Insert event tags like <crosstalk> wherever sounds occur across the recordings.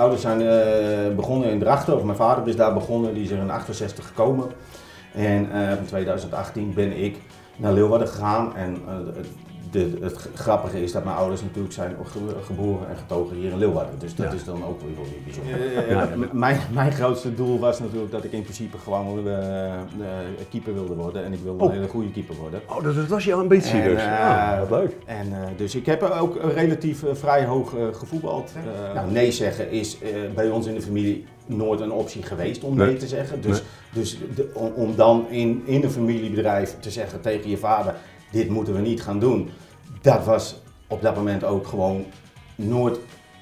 Ouders zijn eh, begonnen in Drachten, of mijn vader is daar begonnen, die is er in 68 gekomen. En eh, in 2018 ben ik naar Leeuwarden gegaan. En eh, de, het grappige is dat mijn ouders natuurlijk zijn ge- geboren en getogen hier in Leeuwarden. Dus dat Ja. is dan ook weer wel weer bijzonder. Eh, m- mijn, mijn grootste doel was natuurlijk dat ik in principe gewoon eh, eh, keeper wilde worden. En ik wilde Oh. een hele goede keeper worden. Oh, dus dat was jouw ambitie En, dus. Ah, wat leuk. En, eh, dus ik heb ook relatief vrij hoog eh, gevoetbald. Nou, nee zeggen is eh, bij ons in de familie nooit een optie geweest om nee, Nee. te zeggen. Dus, dus de- om, om dan in, in een familiebedrijf te zeggen tegen je vader, dit moeten we niet gaan doen. Dat was op dat moment ook gewoon nooit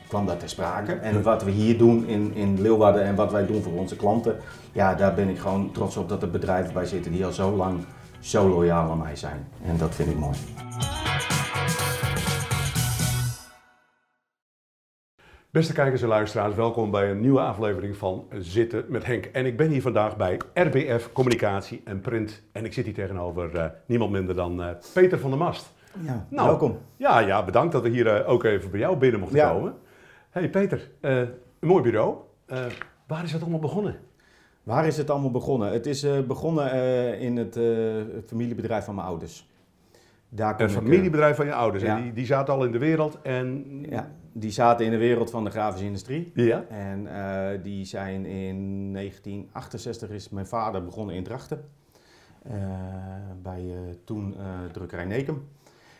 kwam dat ter sprake. En wat we hier doen in, in Leeuwarden en wat wij doen voor onze klanten, ja, daar ben ik gewoon trots op dat er bedrijven bij zitten die al zo lang zo loyaal aan mij zijn. En dat vind ik mooi. Beste kijkers en luisteraars, welkom bij een nieuwe aflevering van Zitten met Henk. En ik ben hier vandaag bij RBF Communicatie en Print. En ik zit hier tegenover eh, niemand minder dan eh, Peter van der Mast. Ja, Nou, welkom. Ja, ja, bedankt dat we hier eh, ook even bij jou binnen mochten Ja. komen. hey Peter, eh, een mooi bureau. Eh, waar is het allemaal begonnen? Waar is het allemaal begonnen? Het is begonnen in het familiebedrijf van mijn ouders. Daar Een ik, familiebedrijf van je ouders. ja. En die, die zaten al in de wereld en... ja, die zaten in de wereld van de grafische industrie. Ja? En die zijn in 1968 is mijn vader begonnen in Drachten. Bij toen drukkerij Nekem.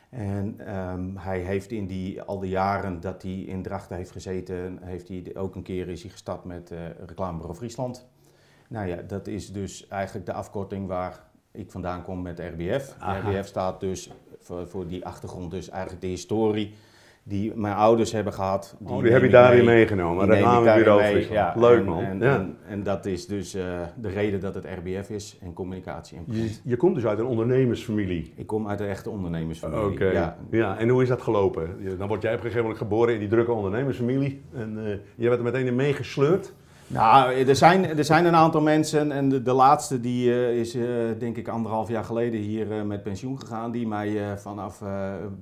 En ehm, hij heeft in die, al de jaren dat hij in Drachten heeft gezeten, heeft hij ook een keer is hij gestart met eh reclamebureau Friesland. Nou ja, dat is dus eigenlijk de afkorting waar ik vandaan kom met RBF. RBF staat dus voor, voor die achtergrond, dus eigenlijk de historie die mijn ouders hebben gehad. Die, oh, die heb je ik daarin mee. meegenomen. Reclamebureau daarin mee, Friesland. ja. Leuk En- man. En, ja. en, en dat is dus eh, de reden dat het RBF is en communicatie en je, komt dus uit een ondernemersfamilie. Ik kom uit een echte ondernemersfamilie. Oké. Ja. Ja. en hoe is dat gelopen? Dan word jij op een gegeven moment geboren in die drukke ondernemersfamilie. En eh, je werd er meteen in meegesleurd. Nou, er zijn, er zijn een aantal mensen en de, de laatste die eh, is eh, denk ik anderhalf jaar geleden hier eh, met pensioen gegaan, die mij vanaf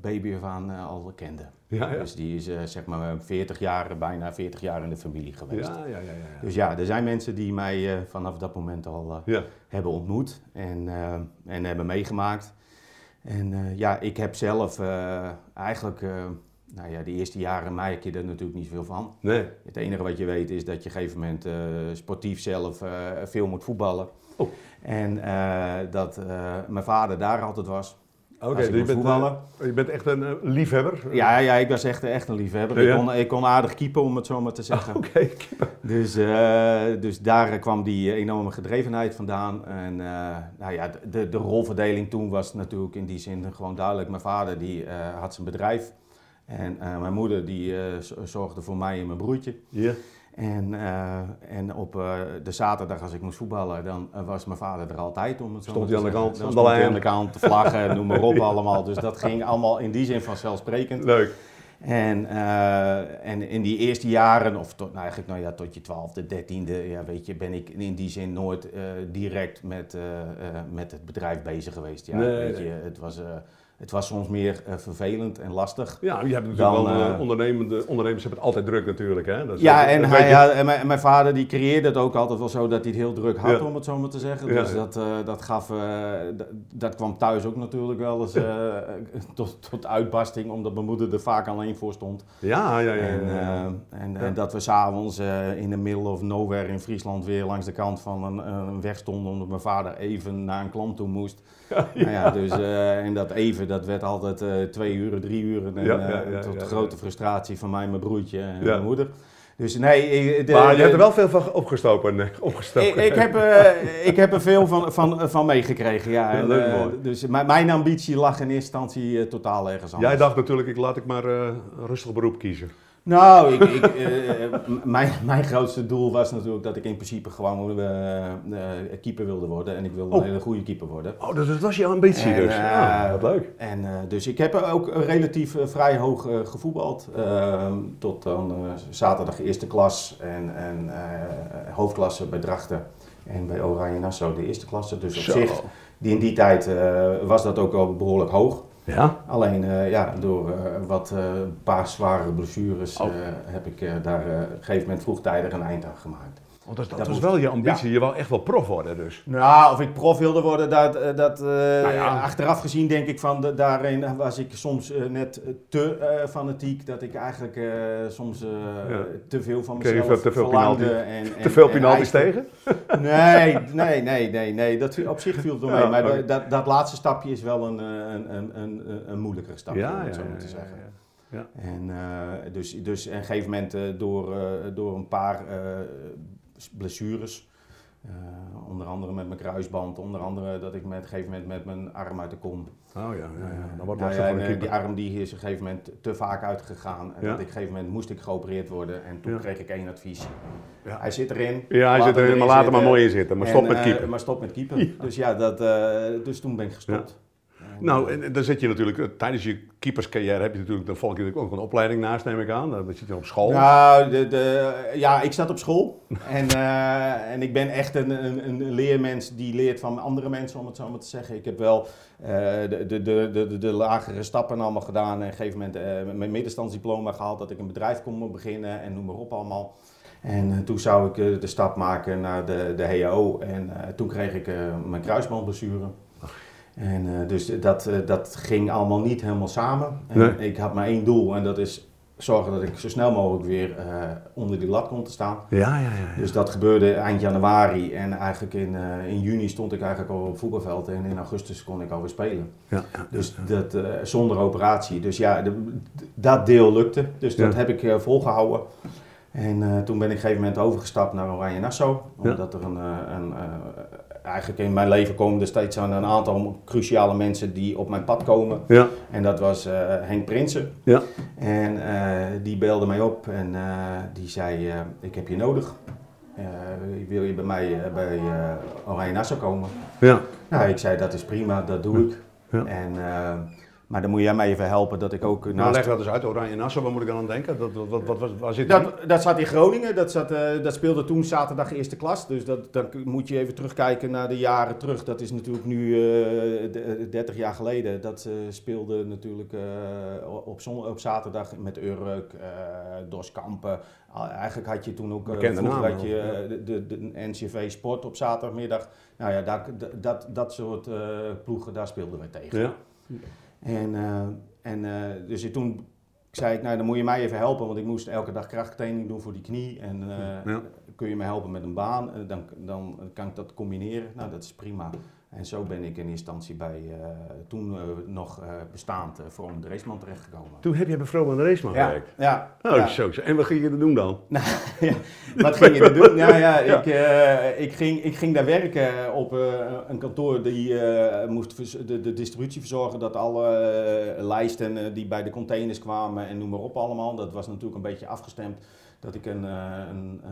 baby af aan al kende. Ja, ja. Dus die is zeg maar 40 jaar, bijna 40 jaar in de familie geweest. Ja, ja, ja. ja, ja. Dus ja, er zijn mensen die mij vanaf dat moment al hebben ontmoet en, en hebben meegemaakt. En ja, ik heb zelf eigenlijk, nou ja, de eerste jaren merk je er natuurlijk niet veel van. Nee. Het enige wat je weet is dat je op een gegeven moment eh, sportief zelf eh, veel moet voetballen. Oh. En eh, dat mijn vader daar altijd was. Oké, ik dus je bent, je bent echt een liefhebber. Ja, ja, ik was echt, echt een liefhebber. Ja. Ik, kon, ik kon aardig keeper, om het zo maar te zeggen. Oké, Dus, eh, dus daar kwam die enorme gedrevenheid vandaan. En nou ja, de, de rolverdeling toen was natuurlijk in die zin gewoon duidelijk. Mijn vader die had zijn bedrijf. En eh, mijn moeder die eh, zorgde voor mij en mijn broertje. Ja. En, eh, en op de zaterdag als ik moest voetballen, dan was mijn vader er altijd. Om het zo Stond hij aan de kant, aan de stond hij lijn. aan de kant, vlaggen, <laughs> noem maar op allemaal. Dus dat ging allemaal in die zin vanzelfsprekend. Leuk. En, en in die eerste jaren, of tot, nou eigenlijk nou ja, tot je twaalfde, dertiende, ja, weet je, ben ik in die zin nooit direct met, met het bedrijf bezig geweest. Ja, Nee, weet nee. je, het, was, het was soms meer eh, vervelend en lastig. Ja, je hebt natuurlijk Dan, wel eh, eh, ondernemende, ondernemers hebben het altijd druk natuurlijk. Hè? Dat is- Ja, en, hij, ja, en, mijn, vader die creëerde het ook altijd wel zo dat hij het heel druk had, Ja. om het zo maar te zeggen. Dus ja. dat, dat gaf, dat kwam thuis ook natuurlijk wel eens <laughs> tot, tot uitbarsting, omdat mijn moeder er vaak alleen voor stond. Ja, ja, ja. En, en, en dat we s'avonds in the middle of nowhere in Friesland weer langs de kant van een, een weg stonden omdat mijn vader even naar een klant toe moest. Nou ja, dus, eh, en dat even, dat werd altijd eh, twee uur, drie uur. En, Ja, eh, ja, ja, tot ja, grote frustratie van mij, mijn broertje en Ja. mijn moeder. Dus nee, de- maar je hebt er wel veel van opgestoken. opgestoken. ik, ik, heb, ik heb er veel van, van, van meegekregen, ja. Ja, En, leuk, mooi. dus mijn, mijn ambitie lag in eerste instantie totaal ergens anders. Jij dacht natuurlijk, ik laat ik maar rustig beroep kiezen. Nou, <laughs> ik, ik, eh, mijn, mijn grootste doel was natuurlijk dat ik in principe gewoon eh, keeper wilde worden. En ik wilde Oh. een hele goede keeper worden. Oh, dus dat was jouw ambitie En, dus. ja, wat leuk. En, dus ik heb ook relatief vrij hoog gevoetbald. eh, tot dan zaterdag eerste klas en, en hoofdklasse bij Drachten. En bij Oranje Nassau de eerste klasse. Dus op Zo. zich, die in die tijd was dat ook al behoorlijk hoog. Ja? Alleen eh, ja, door eh, wat eh, een paar zware blessures Oh. eh, heb ik eh, daar eh, op een gegeven moment vroegtijdig een eind aan gemaakt. Want dat, dat Dat was wel je ambitie. Je wou echt wel prof worden dus. Nou, of ik prof wilde worden, dat, eh, dat eh, Nou ja. achteraf gezien denk ik van de- daarin was ik soms eh, net te fanatiek. Dat ik eigenlijk soms Ja. te veel van Kreeg mezelf te veel verlangde. penalty- En, en, Te veel en penalties tegen? <laughs> Nee, nee, nee, nee, nee. Dat, op zich viel het wel mee. Maar dat, dat laatste stapje is wel een, een, een, een, een moeilijker stapje, Ja, om ja, het zo maar te zeggen. ja. En dus, dus op een gegeven moment door, door een paar blessures, eh, onder andere met mijn kruisband, onder andere dat ik met, op een gegeven moment met mijn arm uit de kom. Oh ja, ja, ja. dan wordt Nou ja, en, een eh, die arm die is op een gegeven moment te vaak uitgegaan. En Ja. dat ik op een gegeven moment moest ik geopereerd worden en toen kreeg ik één advies. Ja. Hij zit erin. Ja, hij zit erin, maar laat hem maar mooi in zitten. Maar En, stop met eh, keeper. maar stop met keeper. Dus ja, dat, eh, dus toen ben ik gestopt. Nou, eh, en dan zit je natuurlijk, eh, tijdens je keeperscarrière heb je natuurlijk, dan volg je natuurlijk ook een opleiding naast, neem ik aan. Dan zit je op school. Nou, de, de, ja, ik zat op school <laughs> en, eh, en ik ben echt een, een, een leermens die leert van andere mensen, om het zo maar te zeggen. Ik heb wel eh, de, de, de, de, de lagere stappen allemaal gedaan en op een gegeven moment eh, mijn middenstandsdiploma gehaald, dat ik een bedrijf kon beginnen en noem maar op allemaal. En eh, toen zou ik eh, de stap maken naar de, de HAO en eh, toen kreeg ik eh, mijn kruisbandblessure. En eh, dus dat, eh, dat ging allemaal niet helemaal samen. En Nee. Ik had maar één doel en dat is zorgen dat ik zo snel mogelijk weer eh, onder die lat kon te staan. Ja, ja, ja. ja. Dus dat gebeurde eind januari en eigenlijk in, in juni stond ik eigenlijk al op het voetbalveld en in augustus kon ik alweer spelen. ja, ja. Dus dat zonder operatie. Dus ja, de- dat deel lukte. Dus dat heb ik eh, volgehouden. En toen ben ik op een gegeven moment overgestapt naar Oranje Nassau. Omdat er een, een, eigenlijk in mijn leven komen er steeds een, een aantal cruciale mensen die op mijn pad komen. ja, En dat was eh, Henk Prinsen. ja. En eh, die belde mij op en eh, die zei, ik heb je nodig. Wil je bij mij bij Oranje Nassau komen? ja. Nou, ik zei, dat is prima, dat doe ik. Ja. En, maar dan moet jij mij even helpen dat ik ook Nou, naast... leg dat eens uit, Oranje Nassau, waar moet ik dan aan denken? Dat, wat, wat, waar zit dat, dat zat in Groningen, dat, zat, eh, dat speelde toen zaterdag eerste klas. Dus dat, dan moet je even terugkijken naar de jaren terug. Dat is natuurlijk nu eh, de- 30 jaar geleden. Dat eh, speelde natuurlijk eh, op, zon, op zaterdag met Urk, eh Doskampen. Eigenlijk had je toen ook, eh, Bekende vroeger namen had je ja. eh, de, de, de NCV Sport op zaterdagmiddag. Nou ja, daar, dat, dat soort eh, ploegen, daar speelden wij tegen. Ja. En, eh, en eh, dus toen zei ik, nou dan moet je mij even helpen, want ik moest elke dag krachttraining doen voor die knie. En eh, Ja. kun je me helpen met een baan? Dan, dan kan ik dat combineren. Nou, dat is prima. En zo ben ik in instantie bij eh, toen eh, nog eh, bestaand uh, Vroom Dreesman terechtgekomen. Toen heb je bij Vroman Raceman Ja, gewerkt. ja, Oh, ja. zo, zo. En wat ging je er doen dan? <laughs> Ja, wat ging je er doen? Ja, ja, <laughs> Ja. Ik, ik, ging, ik ging daar werken op een kantoor die moest de, de distributie verzorgen. Dat alle lijsten die bij de containers kwamen en noem maar op allemaal. Dat was natuurlijk een beetje afgestemd. Dat ik een, eh, een eh,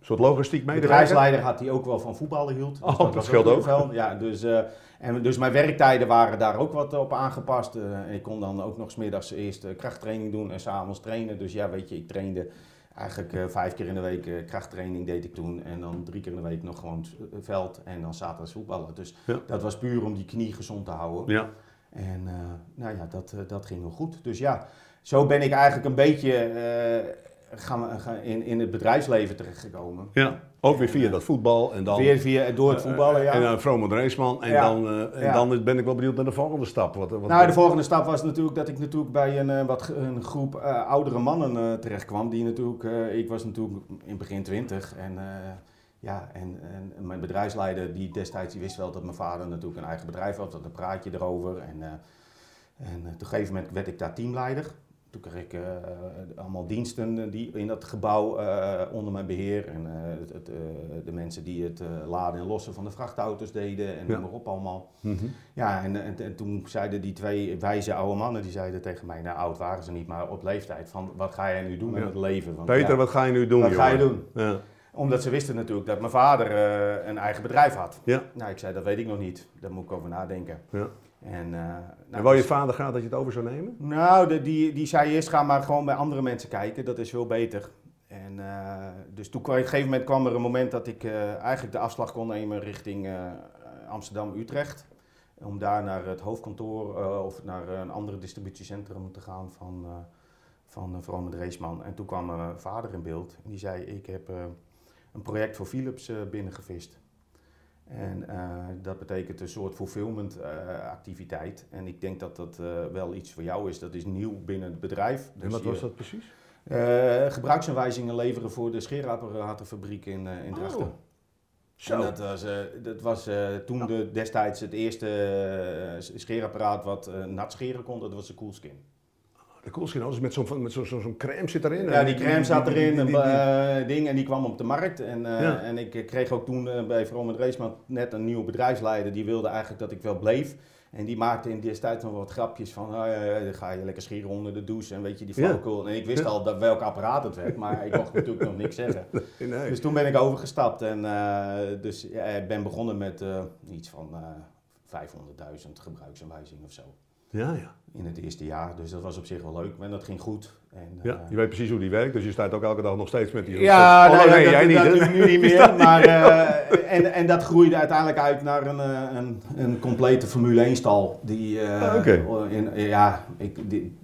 soort logistiek medewerker? bedrijfsleider had die ook wel van voetballen hield. Dus Oh, dat was scheelt ook. wel- Ja, dus, eh, en dus mijn werktijden waren daar ook wat op aangepast. En ik kon dan ook nog smiddags eerst krachttraining doen en s'avonds trainen. Dus ja, weet je, ik trainde eigenlijk vijf keer in de week krachttraining deed ik toen. En dan drie keer in de week nog gewoon veld en dan zaterdags voetballen. Dus Ja. dat was puur om die knie gezond te houden. Ja. En nou ja, dat, dat ging wel goed. Dus ja, zo ben ik eigenlijk een beetje gaan, gaan in, in het bedrijfsleven terechtgekomen. ja. Ook weer via dat voetbal en dan... Weer via, door het voetballen, ja. En dan Vroman Raceman. En, Ja. dan, eh, en Ja. dan ben ik wel benieuwd naar de volgende stap. Wat, wat, Nou, de volgende stap was natuurlijk dat ik natuurlijk bij een, eh, wat, een groep eh, oudere mannen eh, terecht kwam. Die natuurlijk, eh, ik was natuurlijk in begin twintig. En, eh, ja, en, en mijn bedrijfsleider die destijds die wist wel dat mijn vader natuurlijk een eigen bedrijf had. Dat een praatje erover. En, eh, en eh, op een gegeven moment werd ik daar teamleider. Toen kreeg ik eh, allemaal diensten eh, die in dat gebouw eh, onder mijn beheer. En het, het, de mensen die het laden en lossen van de vrachtauto's deden en Ja. noem maar op allemaal. Mhm. Ja, en, en, en toen zeiden die twee wijze oude mannen, die zeiden tegen mij, nou oud waren ze niet, maar op leeftijd, van wat ga jij nu doen met Ja. het leven? Want, Peter, ja, wat ga je nu doen, wat ga je doen? Ja. Omdat ze wisten natuurlijk dat mijn vader een eigen bedrijf had. Ja. Nou, ik zei, dat weet ik nog niet, daar moet ik over nadenken. Ja. En, eh, nou, en wou je dus- vader graag dat je het over zou nemen? nou, de, die, die zei eerst, ga maar gewoon bij andere mensen kijken, dat is veel beter. En uh, dus toen op een gegeven moment kwam er een moment dat ik uh, eigenlijk de afslag kon nemen richting Amsterdam-Utrecht. Om daar naar het hoofdkantoor eh, of naar een ander distributiecentrum te gaan van, van Vrome Reesman. En toen kwam mijn vader in beeld en die zei: Ik heb een project voor Philips binnengevist. En dat betekent een soort fulfillment activiteit. En ik denk dat dat wel iets voor jou is. Dat is nieuw binnen het bedrijf. Dus en wat was dat precies? gebruiksaanwijzingen leveren voor de scheerapparatenfabriek in, in Drachten. Oh. Zo. En dat was, dat was toen de, destijds het eerste scheerapparaat wat nat scheren kon, dat was de Coolskin. De Coolskin, dus met zo'n zo, zo, zo crème zit erin? Ja, die crème zat erin, een ding, en die kwam op de markt. En, ja. en ik kreeg ook toen bij Vroom met Raceman net een nieuwe bedrijfsleider, die wilde eigenlijk dat ik wel bleef. En die maakte in destijds nog wat grapjes van, oh, ja, dan ga je lekker scheren onder de douche en weet je, die flauwekul. En ik wist al dat, welk apparaat het werd, maar ik mocht natuurlijk nog niks zeggen. <laughs> Nee. Dus toen ben ik overgestapt en uh, dus ja, ik ben begonnen met uh, iets van uh, 500.000 gebruiksaanwijzingen of zo. Ja, ja. In het eerste jaar, dus dat was op zich wel leuk en dat ging goed. En, ja, je weet precies hoe die werkt, dus je staat ook elke dag nog steeds met die... Ja, oh, nee, jij niet. Dat nu niet <laughs> meer, maar... Uh, en, en dat groeide uiteindelijk uit naar een, uh, een, een complete Formule 1 stal. Die, uh, ah, okay. in, ja, ik, die,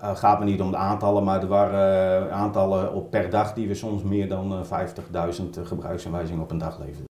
het gaat me niet om de aantallen, maar er waren aantallen op per dag die we soms meer dan 50.000 gebruiksaanwijzingen op een dag leverden.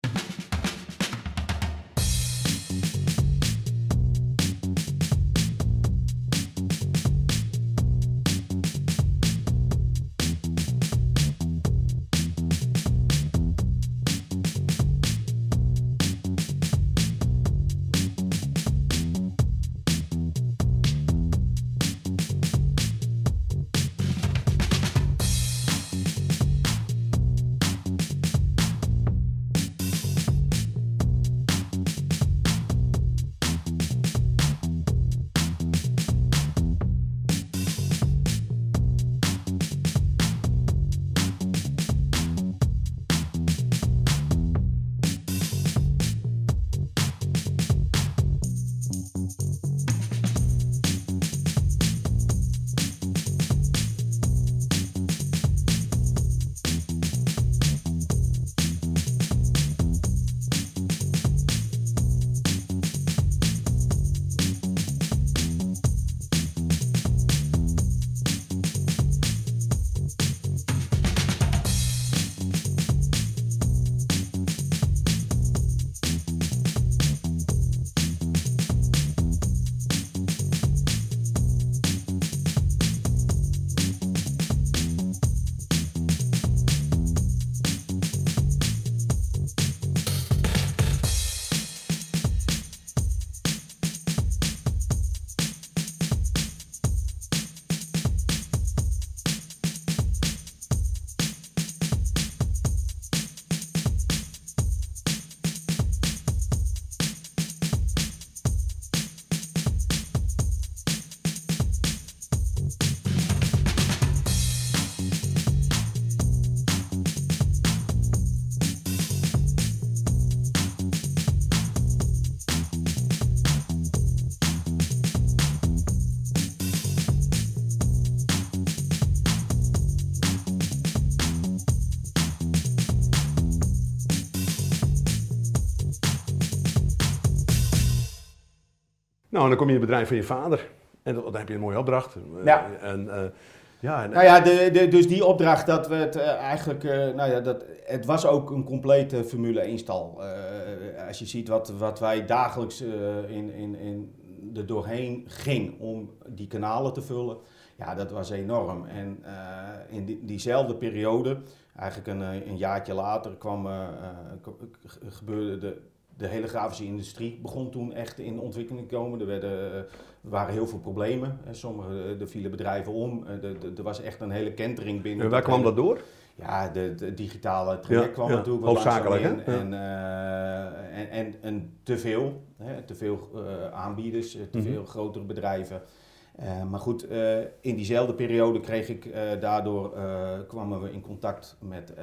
Nou, en dan kom je in het bedrijf van je vader. En dan, heb je een mooie opdracht. Ja. En, uh, ja, en, nou ja, de, de, dus die opdracht, dat we het uh, eigenlijk, uh, nou ja, dat, het was ook een complete Formule 1 stal. als je ziet wat, wat wij dagelijks in, in, in er doorheen ging om die kanalen te vullen, ja, dat was enorm. En in die, diezelfde periode, eigenlijk een, een jaartje later, kwam, gebeurde de de hele grafische industrie begon toen echt in ontwikkeling te komen. Er, werden, er waren heel veel problemen. Sommige er vielen bedrijven om. Er was echt een hele kentering binnen. En waar kwam dat door? Ja, de, de digitale traject kwam natuurlijk wel Hoofdzakelijk, in. En, uh, en, en, en, te veel, hè? te veel uh, aanbieders, te mm -hmm. veel grotere bedrijven. Uh, maar goed, in diezelfde periode kreeg ik daardoor, kwamen we in contact met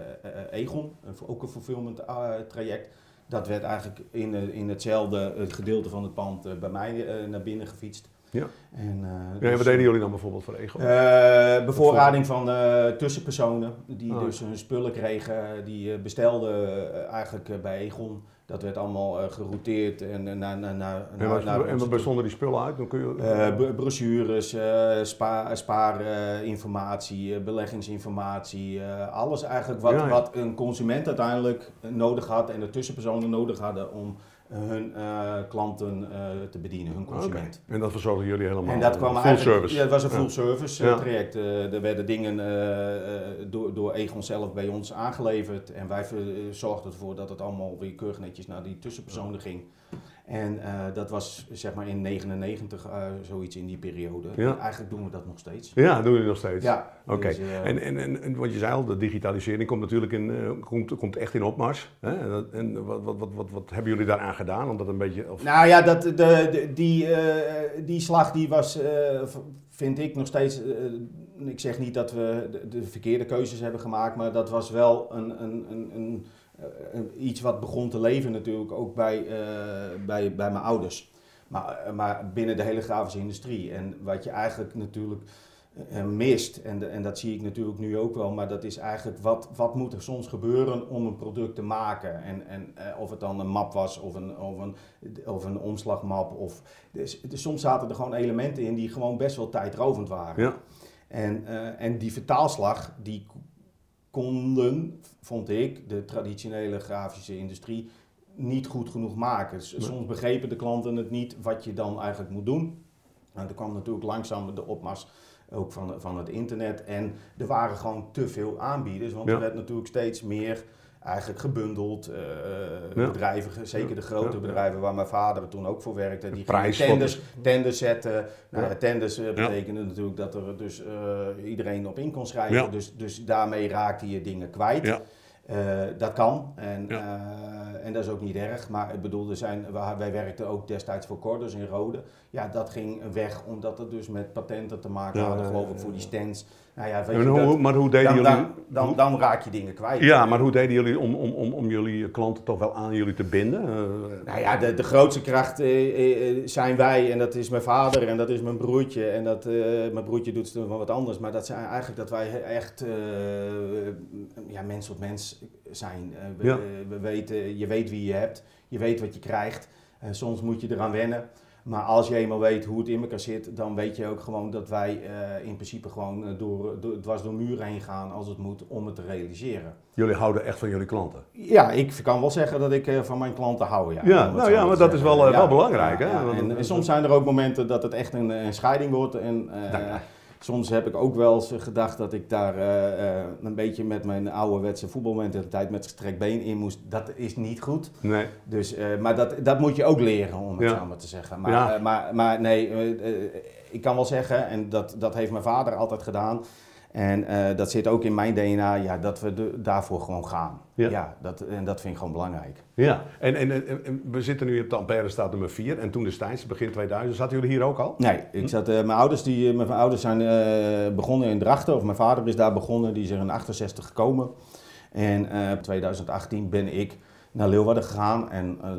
Egon, ook een fulfillment traject dat werd eigenlijk in, eh, in hetzelfde gedeelte van het pand eh, bij mij eh, naar binnen gefietst. Ja. En, uh, ja, dus, wat deden jullie dan bijvoorbeeld voor Ego? Uh, bevoorrading van uh, tussenpersonen die oh, dus hun spullen kregen, die bestelden eigenlijk bij Egon. Dat werd allemaal eh, gerouteerd en eh, naar... naar, naar, En, naar- en die spullen uit? Dan kun je... bro- brochures, spa, spaarinformatie, beleggingsinformatie, alles eigenlijk wat, Ja, ja. wat een consument uiteindelijk nodig had en de tussenpersonen nodig hadden om hun eh, klanten eh, te bedienen, hun consument. En dat verzorgden jullie helemaal? En dat kwam full eigenlijk, service? Ja, het was een full Ja. service eh, traject. Er werden dingen door, door Egon zelf bij ons aangeleverd. En wij zorgden ervoor dat het allemaal weer keurig netjes naar die tussenpersonen ging. En eh, dat was zeg maar in 99 eh, zoiets in die periode. Ja. Eigenlijk doen we dat nog steeds. Ja, doen jullie nog steeds? Ja, Oké. dus, eh, En, en, en, en wat je zei al, de digitalisering komt natuurlijk in, komt, komt echt in opmars. Hè? En, dat- en wat, wat, wat, wat, wat hebben jullie daaraan gedaan? Om dat een beetje... Of, Nou ja, dat, de, de- die, die slag die was, vind ik nog steeds. ik zeg niet dat we de, de verkeerde keuzes hebben gemaakt, maar dat was wel een, een, een, een- iets wat begon te leven natuurlijk ook bij, eh, bij, bij mijn ouders. Maar, eh, maar binnen de hele grafische industrie. En wat je eigenlijk natuurlijk eh, mist, en, en dat zie ik natuurlijk nu ook wel, maar dat is eigenlijk wat, wat moet er soms gebeuren om een product te maken. En, en eh, of het dan een map was of een, of een, of een omslagmap. Of, dus, dus soms zaten er gewoon elementen in die gewoon best wel tijdrovend waren. ja, En, eh, en die vertaalslag, die konden, vond ik, de traditionele grafische industrie niet goed genoeg maken. Dus Nee. Soms begrepen de klanten het niet wat je dan eigenlijk moet doen. Nou, er kwam natuurlijk langzaam de opmars ook van, van het internet. En er waren gewoon te veel aanbieders, want Ja. er werd natuurlijk steeds meer eigenlijk gebundeld. eh, Ja. Bedrijven, zeker de grote Ja, bedrijven waar mijn vader toen ook voor werkte, die gingen tenders, tenders zetten. Nou, Ja. tenders eh, betekende natuurlijk dat er dus eh, iedereen op in kon schrijven. Ja. Dus, dus daarmee raakte je dingen kwijt. Ja. Eh, dat kan en, Ja. eh, en dat is ook niet erg. Maar ik bedoel, er zijn, wij, wij werkten ook destijds voor Corders in Rode. Ja, dat ging weg omdat het dus met patenten te maken Ja, had, ja, geloof ja, ik, voor ja. die stands. Nou ja, weet En je, hoe, dat- maar hoe deden dan, jullie... dan, dan, dan raak je dingen kwijt. ja, maar hoe deden jullie om, om, om, om jullie klanten toch wel aan jullie te binden? Eh, Nou ja, de, de grootste kracht eh, eh, zijn wij en dat is mijn vader en dat is mijn broertje. En dat, eh, mijn broertje doet wel wat anders, maar dat zijn eigenlijk dat wij echt ja, mens tot mens zijn. We, Ja. we weten, je weet wie je hebt, je weet wat je krijgt. Eh, soms moet je eraan wennen. Maar als je eenmaal weet hoe het in elkaar zit, dan weet je ook gewoon dat wij eh, in principe gewoon eh, door, door, dwars door muren heen gaan als het moet om het te realiseren. jullie houden echt van jullie klanten. Ja, ik kan wel zeggen dat ik eh, van mijn klanten hou. Ja, Ja, nou ja, maar dat is wel, wel belangrijk, hè? ja. En, en soms zijn er ook momenten dat het echt een, een scheiding wordt. En Nou. Soms heb ik ook wel eens gedacht dat ik daar eh, eh, een beetje met mijn ouderwetse voetbalmentaliteit met gestrekt been in moest. Dat is niet goed. Nee. Dus, eh, maar dat, dat moet je ook leren, om het Ja. zo maar te zeggen. Maar, Ja. eh, maar, maar nee, eh, eh, ik kan wel zeggen, en dat, dat heeft mijn vader altijd gedaan. En eh, dat zit ook in mijn DNA, ja, dat we de- daarvoor gewoon gaan. Ja. Ja, dat, en dat vind ik gewoon belangrijk. Ja, en, en, en- en we zitten nu op de Ampère staat nummer 4 en toen destijds, begin 2000, zaten jullie hier ook al? Nee, ik zat, eh, mijn, ouders die, eh, mijn ouders zijn begonnen in Drachten, of mijn vader is daar begonnen, die is er in 68 gekomen. En in 2018 ben ik naar Leeuwarden gegaan. En eh,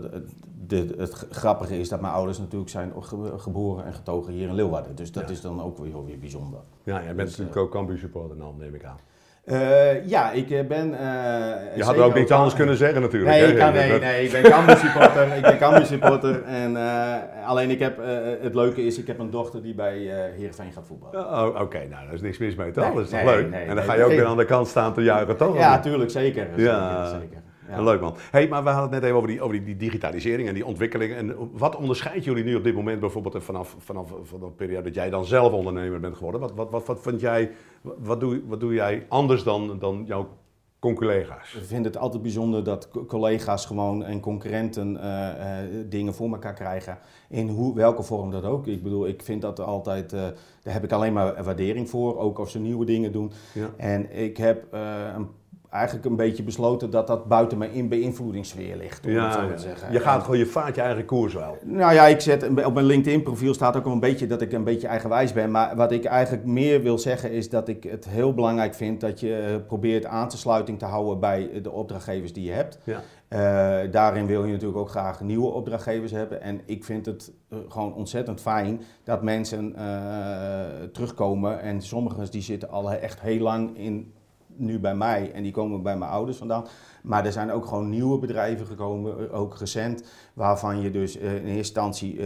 de, het grappige is dat mijn ouders natuurlijk zijn ge- geboren en getogen hier in Leeuwarden. Dus dat Ja. is dan ook weer, weer bijzonder. Ja, jij bent Dus, natuurlijk ook Cambuur supporter, nou, neem ik aan. Eh, ja, ik eh, ben... eh, Je had ook niets anders kunnen zeggen natuurlijk. Nee, ik, kan, nee, nee, ik ben Cambuur supporter. ik ben Cambuur supporter. En, eh, alleen ik heb, eh, het leuke is, ik heb een dochter die bij eh Heerenveen gaat voetballen. Oh, Oké, nou, daar is niks mis mee toch? Nee, dat is toch nee, leuk? en dan ga je ook weer aan de kant staan te juichen, toch? Ja, tuurlijk, zeker. Ja. zeker, zeker. Ja. Leuk man. Hey, maar we hadden het net even over die, over die, die digitalisering en die ontwikkeling. En wat onderscheidt jullie nu op dit moment bijvoorbeeld vanaf, vanaf, vanaf de periode dat jij dan zelf ondernemer bent geworden? Wat, wat, wat, wat vind jij, wat doe, wat doe jij anders dan, dan jouw conculega's? Ik vind het altijd bijzonder dat co- collega's gewoon en concurrenten eh, eh, dingen voor elkaar krijgen. In hoe, welke vorm dat ook. Ik bedoel, ik vind dat altijd, eh, daar heb ik alleen maar waardering voor. Ook als ze nieuwe dingen doen. Ja. En ik heb een- eigenlijk een beetje besloten dat dat buiten mijn in beïnvloedingssfeer ligt. Om het zo te zeggen. je gaat gewoon, je vaart je eigen koers wel. Nou ja, ik zet op mijn LinkedIn-profiel staat ook al een beetje dat ik een beetje eigenwijs ben. Maar wat ik eigenlijk meer wil zeggen is dat ik het heel belangrijk vind dat je eh, probeert aan te sluiting te houden bij de opdrachtgevers die je hebt. Ja. Eh, daarin wil je natuurlijk ook graag nieuwe opdrachtgevers hebben. En ik vind het eh, gewoon ontzettend fijn dat mensen terugkomen. En sommigen die zitten al echt heel lang in nu bij mij en die komen bij mijn ouders vandaan. Maar er zijn ook gewoon nieuwe bedrijven gekomen, ook recent, waarvan je dus in eerste instantie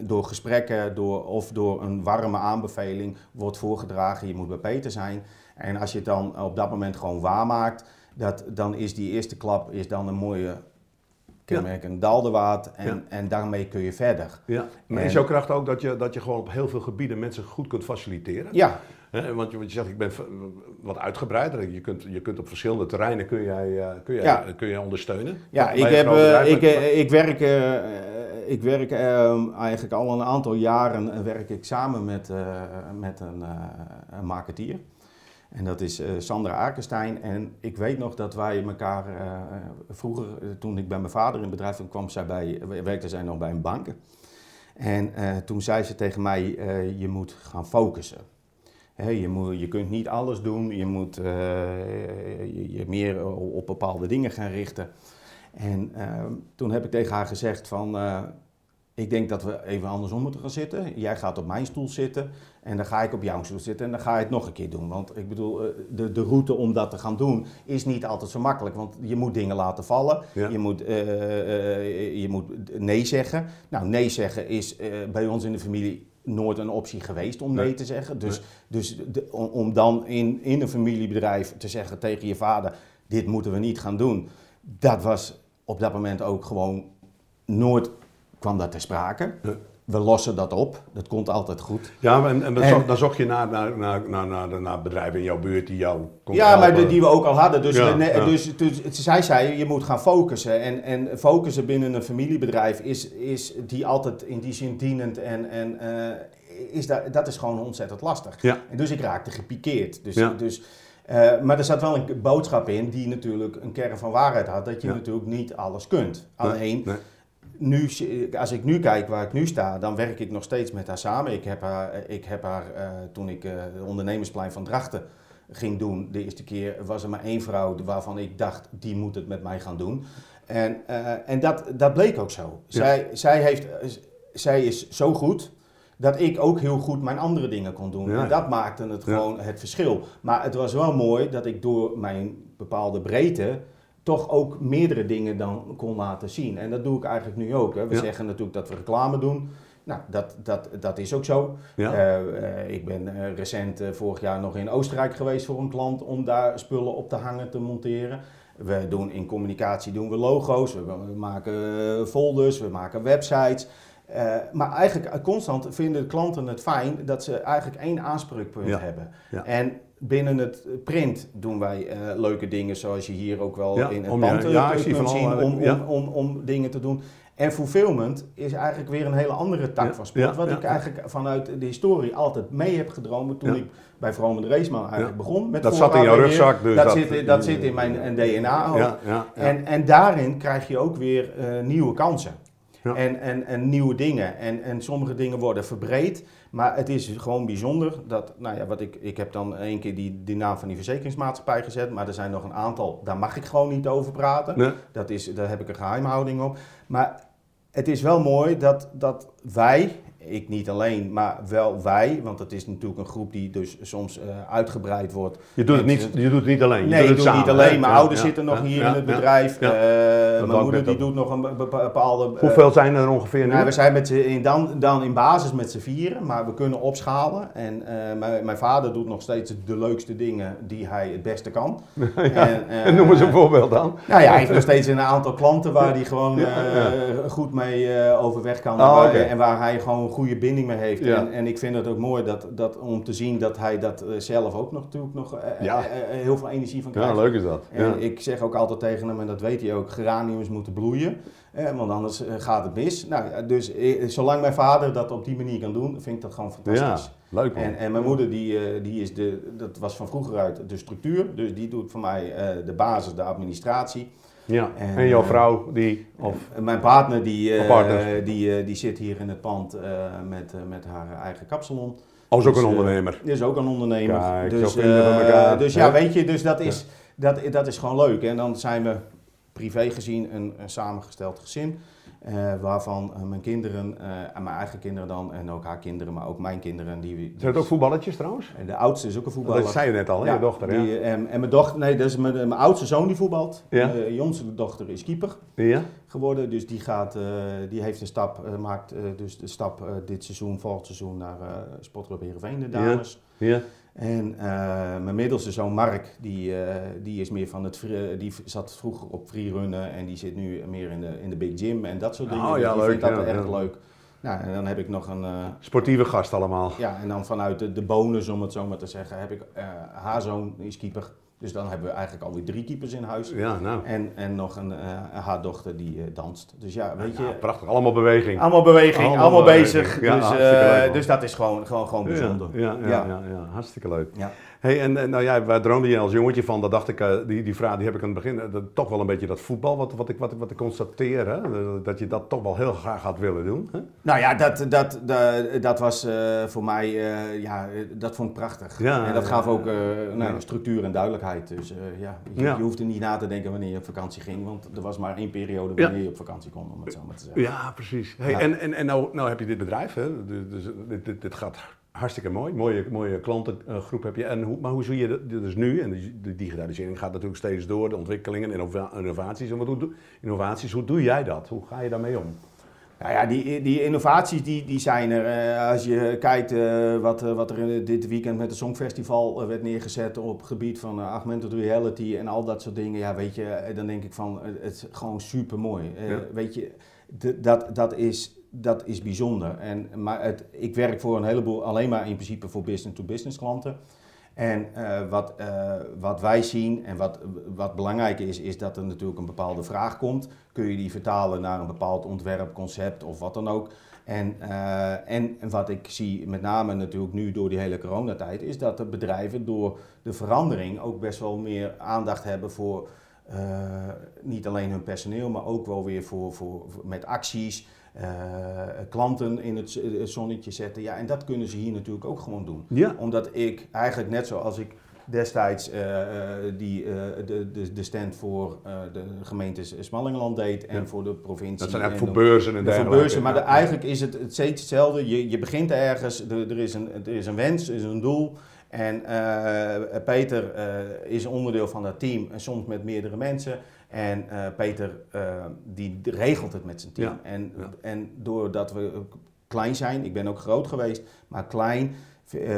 door gesprekken door, of door een warme aanbeveling wordt voorgedragen, je moet bij Peter zijn. En als je het dan op dat moment gewoon waarmaakt, dat, dan is die eerste klap is dan een mooie kenmerk, een daldewaard en, en daarmee kun je verder. Ja. Maar is jouw kracht ook dat je, dat je gewoon op heel veel gebieden mensen goed kunt faciliteren? Ja. Want, je, want je zegt, ik ben wat uitgebreider. Je kunt, je kunt op verschillende terreinen kun jij, uh, kun jij, kun jij ondersteunen. Ja, ik, heb, uh, ik, ik werk ik werk ehm, eigenlijk al een aantal jaren eh, werk ik samen met, met een, een marketeer. En dat is Sandra Akenstein. En ik weet nog dat wij elkaar vroeger, toen ik bij mijn vader in het bedrijf kwam, zij bij, werkte zij nog bij een bank. En toen zei ze tegen mij, je moet gaan focussen. Je, moet, je kunt niet alles doen, je moet je, je meer op bepaalde dingen gaan richten. En ehm, toen heb ik tegen haar gezegd van, uh, ik denk dat we even andersom moeten gaan zitten. Jij gaat op mijn stoel zitten en dan ga ik op jouw stoel zitten en dan ga je het nog een keer doen. Want ik bedoel, eh, de, de route om dat te gaan doen is niet altijd zo makkelijk. Want je moet dingen laten vallen, je, moet, je moet nee zeggen. Nou, nee zeggen is bij ons in de familie nooit een optie geweest om nee, te zeggen. Dus, dus de, om, om dan in, in een familiebedrijf te zeggen tegen je vader, dit moeten we niet gaan doen. Dat was op dat moment ook gewoon nooit kwam dat ter sprake. We lossen dat op, dat komt altijd goed. Ja, en, en, dan zocht je naar, naar, naar, naar, naar, bedrijven in jouw buurt die jou Ja, maar die we ook al hadden. Dus, dus, dus, zij zei, je moet gaan focussen. En, en focussen binnen een familiebedrijf is, is die altijd in die zin dienend en, en uh, is dat, dat is gewoon ontzettend lastig. Ja. En dus ik raakte gepikeerd. Dus, dus uh, maar er zat wel een boodschap in die natuurlijk een kern van waarheid had. Dat je natuurlijk niet alles kunt. Alleen, Nu, als ik nu kijk waar ik nu sta, dan werk ik nog steeds met haar samen. Ik heb haar, ik heb haar uh, toen ik uh, de ondernemersplein van Drachten ging doen, de eerste keer was er maar één vrouw waarvan ik dacht, die moet het met mij gaan doen. En, en dat, dat bleek ook zo. Zij, zij, heeft, zij is zo goed dat ik ook heel goed mijn andere dingen kon doen. En dat maakte het gewoon het verschil. Maar het was wel mooi dat ik door mijn bepaalde breedte toch ook meerdere dingen dan kon laten zien. En dat doe ik eigenlijk nu ook. Hè. We zeggen natuurlijk dat we reclame doen. Nou, dat, dat, dat is ook zo. Uh, uh, ik ben uh, recent vorig jaar nog in Oostenrijk geweest voor een klant om daar spullen op te hangen, te monteren. We doen in communicatie doen we logo's, we, we maken folders, we maken websites. Maar eigenlijk eh, constant vinden klanten het fijn dat ze eigenlijk één aanspreekpunt hebben. En binnen het print doen wij uh, leuke dingen zoals je hier ook wel in het pand ja, kunt zien om, om, om, om, dingen te doen. En fulfillment is eigenlijk weer een hele andere tak van sport. wat ik eigenlijk vanuit de historie altijd mee heb gedroomd toen ik bij Vrome de Raceman eigenlijk begon. Met dat zat in jouw rugzak. Dus dat, dat, zit, dat zit in mijn DNA ook. En, en daarin krijg je ook weer uh, nieuwe kansen. En, en, en nieuwe dingen. En, en sommige dingen worden verbreed. Maar het is gewoon bijzonder dat, nou ja, wat ik, ik heb dan één keer die, die naam van die verzekeringsmaatschappij gezet. Maar er zijn nog een aantal, daar mag ik gewoon niet over praten. Dat is, daar heb ik een geheimhouding op. Maar het is wel mooi dat, dat wij, ik niet alleen, maar wel wij, want het is natuurlijk een groep die dus soms uh, uitgebreid wordt. Je doet, het niet, je doet het niet alleen. Je nee, doet ik doe het niet alleen. Mijn ouders zitten nog hier in het bedrijf. Uh, mijn moeder die doet nog een bepaalde... Uh, Hoeveel zijn er ongeveer nu? Nou, we zijn met in, dan, dan in basis met z'n vieren, maar we kunnen opschalen. En mijn, mijn, vader doet nog steeds de leukste dingen die hij het beste kan. <laughs> en, en noem eens een voorbeeld dan. Nou ja, hij heeft nog steeds een aantal klanten waar hij gewoon goed mee overweg kan. Oh, en, waar, en waar hij gewoon goede binding mee heeft. En, en, ik vind het ook mooi dat, dat, om te zien dat hij dat eh, zelf ook nog, natuurlijk nog ja. uh, heel veel energie van krijgt. Ja, leuk is dat. En ik zeg ook altijd tegen hem, en dat weet hij ook, geraniums moeten bloeien. want anders gaat het mis. Nou, dus zolang mijn vader dat op die manier kan doen, vind ik dat gewoon fantastisch. Ja, leuk En, en mijn moeder, die, die is de, dat was van vroeger uit de structuur. Dus die doet voor mij de basis, de administratie. Ja, en, en jouw eh, vrouw die... Of, mijn partner die, uh, die, die zit hier in het pand met, met haar eigen kapsalon. Oh, is ook dus, een ondernemer. Is ook een ondernemer. Kijk, dus dus ja, weet je, dus dat is, dat, dat is gewoon leuk. En dan zijn we privé gezien een, een samengesteld gezin. Eh, waarvan eh, mijn kinderen, eh, en mijn eigen kinderen dan, en ook haar kinderen, maar ook mijn kinderen. Die, Zijn ook voetballetjes trouwens? En de oudste is ook een voetballer. Dat zei je net al, hè, Ja, je dochter. Ja. die, en, en mijn dochter, nee, dat is mijn, mijn oudste zoon die voetbalt. Ja. Mijn jongste dochter is keeper ja? geworden. Dus die, gaat, die heeft een stap, maakt dus de stap dit seizoen, volgend seizoen naar Sportclub Heerenveen, de dames. Ja. En eh, mijn middelste zoon Mark, die, eh, die is meer van het, free- die zat vroeger op freerunnen en die zit nu meer in de, in de big gym en dat soort dingen. Oh, Dus ja, die leuk, vindt dat ja, echt ja. leuk. Nou, en dan heb ik nog een, eh, Sportieve gast allemaal. ja, en dan vanuit de, de bonus, om het zo maar te zeggen, heb ik eh, haar zoon, die is keeper. Dus dan hebben we eigenlijk alweer drie keepers in huis. Ja, nou. En, en nog een, eh, haar dochter die eh, danst. Dus ja, weet je, Ja, prachtig. Allemaal beweging. allemaal beweging, Allemaal bezig. Ja, dus, eh, leuk, dus dat is gewoon, gewoon, gewoon bijzonder. Ja, ja, ja, hartstikke leuk. Ja. Hey, en, en nou ja, waar droomde je als jongetje van? Dat dacht ik, die, die vraag die heb ik aan het begin, dat, toch wel een beetje dat voetbal, wat, wat, ik, wat, ik- wat ik constateer, hè? Dat je dat toch wel heel graag had willen doen. Hè? Nou ja, dat, dat, dat, dat was voor mij, ja, dat vond ik prachtig. Ja, en dat gaf ook nou, structuur en duidelijkheid. Dus eh, ja, je, Ja. je hoeft er niet na te denken wanneer je op vakantie ging, want er was maar één periode Ja. wanneer je op vakantie kon, om het zo maar te zeggen. Ja, precies. Hey, Ja. En, en, en nou, nou heb je dit bedrijf, hè? Dus, dus dit, dit, dit gaat hartstikke mooi. Mooie, mooie klantengroep heb je. En hoe, maar hoe zie je dat dus nu? En de, digitalisering gaat natuurlijk steeds door, de ontwikkelingen, innova- innovaties. En wat, hoe, innovaties, hoe doe jij dat? Hoe ga je daarmee om? Nou ja, die, die innovaties die, die zijn er. Eh, als je kijkt eh, wat, eh, wat er dit weekend met het Songfestival werd neergezet op het gebied van augmented reality en al dat soort dingen. Ja, weet je, dan denk ik van, het is gewoon super mooi. Ja. Weet je, dat, dat, is, dat is bijzonder. En, maar het, ik werk voor een heleboel, alleen maar in principe voor business-to-business klanten. En wat, wat wij zien en wat, wat belangrijk is, is dat er natuurlijk een bepaalde vraag komt. Kun je die vertalen naar een bepaald ontwerp, concept of wat dan ook. En, eh, en wat ik zie, met name natuurlijk nu door die hele coronatijd, is dat de bedrijven door de verandering ook best wel meer aandacht hebben voor eh, niet alleen hun personeel, maar ook wel weer voor, voor, voor- met acties, eh, klanten in het zonnetje zetten. Ja, en dat kunnen ze hier natuurlijk ook gewoon doen Ja. omdat ik eigenlijk net zoals ik destijds eh, eh, die, eh, de, de, de stand voor de gemeente Smallingeland deed en Ja. voor de provincie. Dat zijn en eigenlijk voor beurzen en de voor dergelijke. beurzen, maar de- eigenlijk is het, het steeds hetzelfde. Je, je begint ergens, er, er, is een, er is een wens, er is een doel. En Peter is onderdeel van dat team, en soms met meerdere mensen. En Peter die regelt het met zijn team. Ja, En, ja. en doordat we klein zijn, ik ben ook groot geweest, maar klein,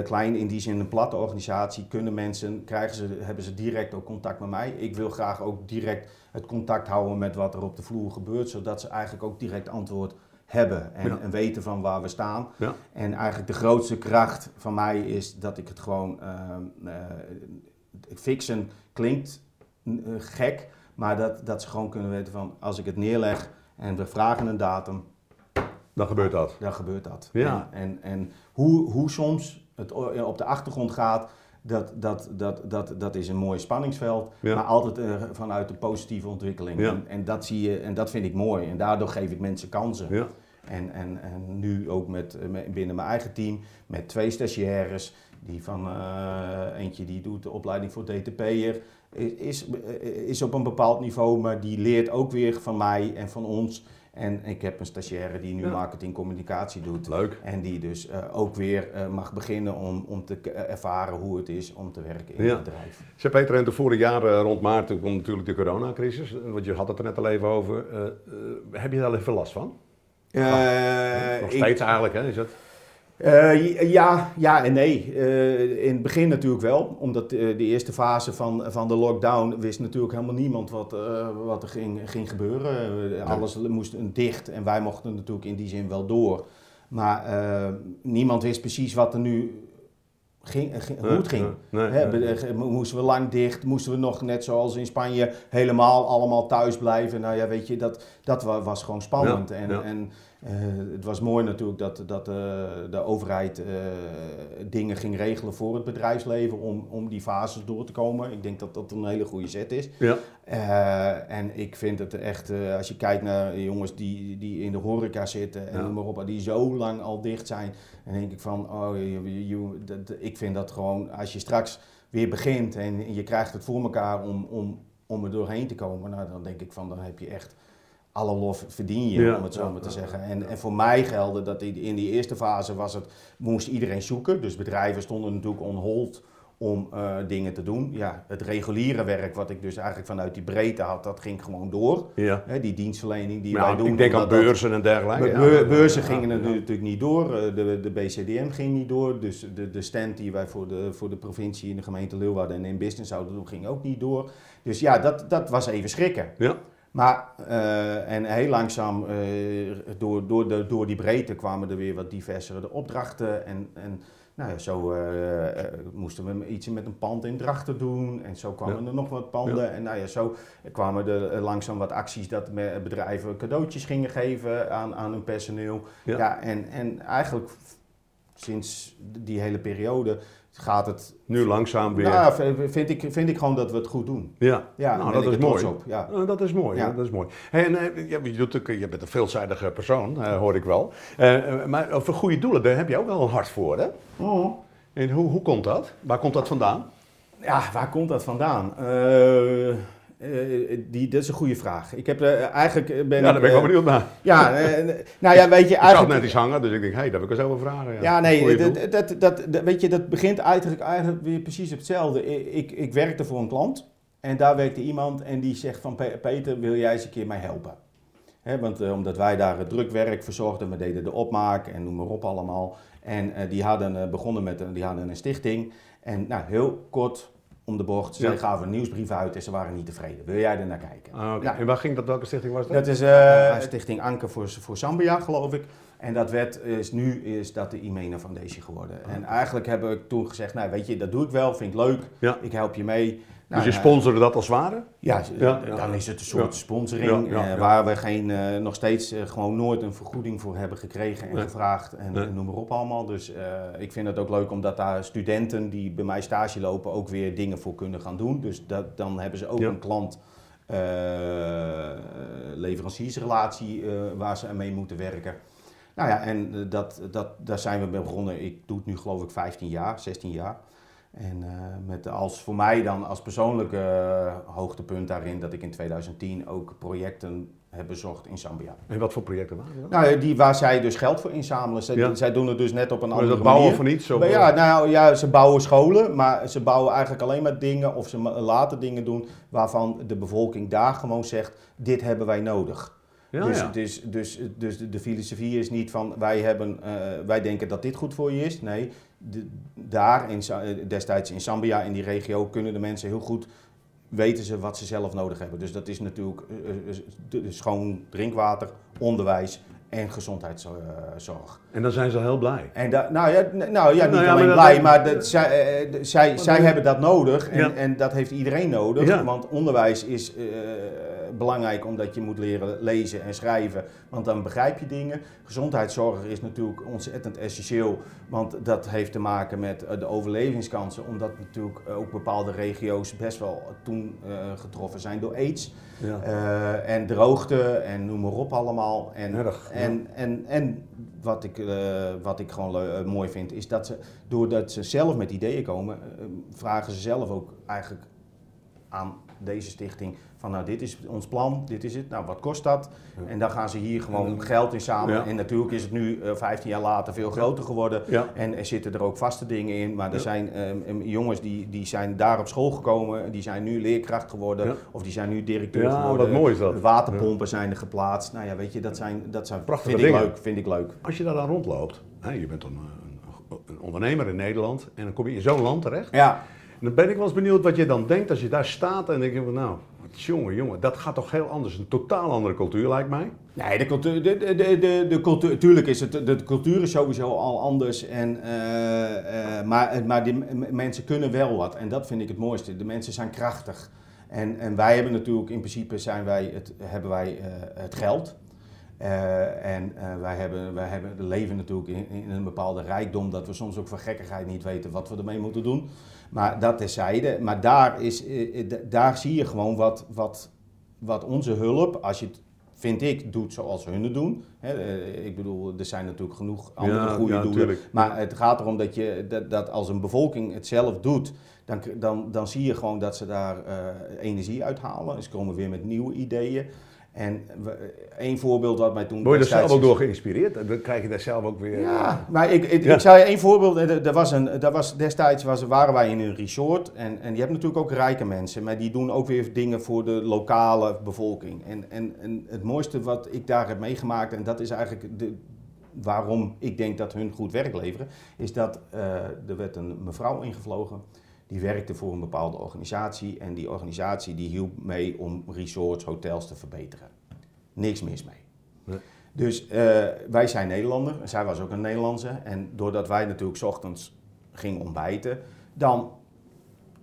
klein in die zin een platte organisatie, kunnen mensen, krijgen ze, hebben ze direct ook contact met mij. Ik wil graag ook direct het contact houden met wat er op de vloer gebeurt, zodat ze eigenlijk ook direct antwoord hebben en, Ja. en weten van waar we staan. Ja. En eigenlijk de grootste kracht van mij is dat ik het gewoon eh, fixen klinkt eh, gek, maar dat, dat ze gewoon kunnen weten van als ik het neerleg en we vragen een datum, Dan gebeurt dat. dan gebeurt dat. Ja. En, en, en hoe, hoe soms het op de achtergrond gaat, dat, dat, dat, dat, dat is een mooi spanningsveld, Ja. maar altijd eh, vanuit de positieve ontwikkeling. Ja. En, en dat zie je en dat vind ik mooi. En daardoor geef ik mensen kansen. Ja. En, en, en nu ook met, eh, binnen mijn eigen team met twee stagiaires. Die van eh, eentje die doet de opleiding voor DTP'er. Is, is op een bepaald niveau, maar die leert ook weer van mij en van ons. En ik heb een stagiaire die nu Ja. marketing communicatie doet. Leuk. En die dus eh, ook weer eh, mag beginnen om, om te k- ervaren hoe het is om te werken in Ja. het bedrijf. Zeg Peter, en de vorig jaar eh, rond maart toen kwam natuurlijk de coronacrisis. Want je had het er net al even over. Eh, eh, heb je daar even last van? Eh, Nog ik- steeds eigenlijk, hè? Is dat? Eh, ja, ja en nee. Eh, in het begin natuurlijk wel, omdat eh, de eerste fase van, van de lockdown wist natuurlijk helemaal niemand wat, wat er ging, ging gebeuren. Alles moest dicht en wij mochten natuurlijk in die zin wel door. Maar niemand wist precies wat er nu ging, ging- hoe het ging. Nee, eh, mo- moesten we lang dicht? Moesten we nog net zoals in Spanje helemaal allemaal thuis blijven? Nou ja, weet je, dat, dat wa- was gewoon spannend. Ja, en ja. en eh, het was mooi natuurlijk dat, dat eh, de overheid dingen ging regelen voor het bedrijfsleven om, om die fases door te komen. Ik denk dat dat een hele goede zet is. Ja. Eh, en ik vind het echt, eh, als je kijkt naar jongens die, die in de horeca zitten en Ja. noem maar op, die zo lang al dicht zijn, dan denk ik van, oh, je, je- je- dat- ik vind dat gewoon, als je straks weer begint en je krijgt het voor elkaar om, om om er doorheen te komen, nou, dan denk ik van dan heb je echt alle lof verdien je, Ja, om het zo ja, maar te ja, zeggen. En, en voor mij gelde dat in in die eerste fase was het, moest iedereen zoeken. Dus bedrijven stonden natuurlijk on hold om eh, dingen te doen. Ja, het reguliere werk, wat ik dus eigenlijk vanuit die breedte had, dat ging gewoon door. Ja. Die dienstverlening die Ja, wij doen. ik denk aan beurzen en dergelijke. Beur- beurzen gingen natuurlijk niet door. Eh, De, de BCDM ging niet door. Dus de, de stand die wij voor de, voor de provincie in de gemeente Leeuwarden en in business zouden doen, ging ook niet door. Dus ja, dat, dat was even schrikken. Ja. Maar, eh, en heel langzaam, door, door, de, door die breedte kwamen er weer wat diversere de opdrachten. En, en nou ja, zo eh, eh, moesten we iets met een pand in Drachten doen. En zo kwamen Ja. er nog wat panden. En nou ja, zo kwamen er eh, langzaam wat acties dat bedrijven cadeautjes gingen geven aan, aan hun personeel. Ja. Ja, en, en eigenlijk sinds die hele periode gaat het... Nu langzaam weer. Nou, v- vind ik, vind ik gewoon dat we het goed doen. ja, Ja, nou, dat is mooi. op. Ja. Nou, dat is mooi, Ja. ja. dat is mooi. Hey, en, eh, je, je, doet ook- je bent een veelzijdige persoon, eh, hoor ik wel. Eh, maar voor goede doelen, daar heb je ook wel een hart voor, hè? En hoe, hoe komt dat? Waar komt dat vandaan? Ja, waar komt dat vandaan? Eh, eh, die, dat is een goede vraag. Ik heb eh, eigenlijk eh, ben ja, daar ben ik wel eh, benieuwd naar. Ja, eh, nou ja, weet je, Ik eigenlijk... net iets hangen, dus ik denk, hé, hey, daar wil ik eens over vragen. Ja, Ja, nee, dat, dat, dat, weet je, dat begint eigenlijk, eigenlijk weer precies hetzelfde. Ik, ik werkte voor een klant en daar werkte iemand en die zegt van "Pe- Peter, wil jij eens een keer mij helpen? Hè, want eh, omdat wij daar het drukwerk verzorgden, we deden de opmaak en noem maar op allemaal. En eh, die hadden eh, begonnen met een, die hadden een stichting. En nou, heel kort om de bocht, Ja. gaven een nieuwsbrief uit en ze waren niet tevreden. Wil jij er naar kijken? Ah. Ja. En waar ging dat, welke stichting was dat? Dat is eh, Stichting Anker voor, voor Zambia, geloof ik. En dat werd, is, nu is dat de Imena Foundation geworden. En eigenlijk heb ik toen gezegd, nou weet je, dat doe ik wel, vind ik leuk. Ja. Ik help je mee. Nou, dus je sponsorde dat als ware? Ja, Ja, ja. dan is het een soort sponsoring Ja, eh, waar we geen, eh, nog steeds eh, gewoon nooit een vergoeding voor hebben gekregen en Nee. gevraagd en, Nee. en noem maar op allemaal. Dus ik vind het ook leuk omdat daar studenten die bij mij stage lopen ook weer dingen voor kunnen gaan doen. Dus dat, dan hebben ze ook een klant leveranciersrelatie waar ze aan mee moeten werken. Nou ja, en dat, dat, daar zijn we mee begonnen. Ik doe het nu geloof ik 15 jaar, 16 jaar. En eh, met als voor mij dan als persoonlijke eh, hoogtepunt daarin dat ik in 2010 ook projecten heb bezocht in Zambia. En wat voor projecten waren dat? Nou, die waar zij dus geld voor inzamelen. Zij, Ja. zij doen het dus net op een Maar andere dat bouwen van iets? Maar ja, nou ja, ze bouwen scholen, maar ze bouwen eigenlijk alleen maar dingen of ze laten dingen doen waarvan de bevolking daar gewoon zegt, dit hebben wij nodig. ja, dus, ja. Dus, dus, dus de, de filosofie is niet van wij, hebben, eh, wij denken dat dit goed voor je is. Nee, de- daar in, eh, destijds in Zambia, in die regio, kunnen de mensen heel goed weten ze wat ze zelf nodig hebben. Dus dat is natuurlijk eh, eh, schoon drinkwater, onderwijs en gezondheidszorg. En dan zijn ze heel blij. En da, nou ja, nou ja niet Nou ja, alleen maar dat- blij, maar dat, zij, eh, de- zij, zij hebben dat nodig en, Ja. en dat heeft iedereen nodig. Ja. Want onderwijs is eh, belangrijk omdat je moet leren lezen en schrijven, want dan begrijp je dingen. Gezondheidszorg is natuurlijk ontzettend essentieel, want dat heeft te maken met eh, de overlevingskansen, omdat natuurlijk ook bepaalde regio's best wel toen eh, getroffen zijn door aids. Eh, en droogte en noem maar op allemaal. En, Erg, ja. en, en, en wat, ik, eh, wat ik gewoon eh, mooi vind, is dat ze, doordat ze zelf met ideeën komen, eh, vragen ze zelf ook eigenlijk aan deze stichting van nou dit is ons plan, dit is het, nou wat kost dat? Ja. En dan gaan ze hier gewoon geld in samen. En natuurlijk is het nu eh, 15 jaar later veel groter geworden. En er zitten er ook vaste dingen in. Maar er zijn ehm, jongens die, die zijn daar op school gekomen. Die zijn nu leerkracht geworden. Of die zijn nu directeur Ja, geworden. wat mooi is dat. Waterpompen zijn er geplaatst. Nou ja, weet je, dat zijn, dat zijn Prachtige vind ik dingen. leuk. Vind ik leuk. Als je daar dan rondloopt, hè, je bent dan een, een, ondernemer in Nederland en dan kom je in zo'n land terecht. Ja, dan ben ik wel eens benieuwd wat je dan denkt als je daar staat en denk je van nou, jongen, jongen, dat gaat toch heel anders. Een totaal andere cultuur lijkt mij. Nee, de cultuur, de, de, de, de, tuurlijk is het, de cultuur is sowieso al anders. En, eh, eh, maar maar die mensen kunnen wel wat. En dat vind ik het mooiste. De mensen zijn krachtig. En, en wij hebben natuurlijk, in principe zijn wij het, hebben wij eh, het geld. En wij, hebben, wij hebben, leven natuurlijk in, in een bepaalde rijkdom dat we soms ook voor gekkigheid niet weten wat we ermee moeten doen. Maar dat terzijde. Maar daar, is, eh, eh, daar zie je gewoon wat, wat, wat onze hulp, als je het, vind ik, doet zoals hun het doen. Eh, ik bedoel, er zijn natuurlijk genoeg andere Ja, goede ja, doelen. tuurlijk. Maar het gaat erom dat, je, dat, dat als een bevolking het zelf doet, dan, dan, dan zie je gewoon dat ze daar uh, energie uithalen. Ze komen weer met nieuwe ideeën. En één voorbeeld wat mij toen... Word je er zelf ook door geïnspireerd? Dan krijg je daar zelf ook weer... Ja, maar ik, ik, ik zou je één voorbeeld... Er was een, er was, destijds was, waren wij in een resort. En, en je hebt natuurlijk ook rijke mensen. Maar die doen ook weer dingen voor de lokale bevolking. En, en, en het mooiste wat ik daar heb meegemaakt... En dat is eigenlijk de, waarom ik denk dat hun goed werk leveren... Is dat uh, er werd een mevrouw ingevlogen die werkte voor een bepaalde organisatie en die organisatie die hielp mee om resorts, hotels te verbeteren. Niks mis mee. Nee. Dus uh, wij zijn Nederlander, zij was ook een Nederlandse en doordat wij natuurlijk ochtends gingen ontbijten, dan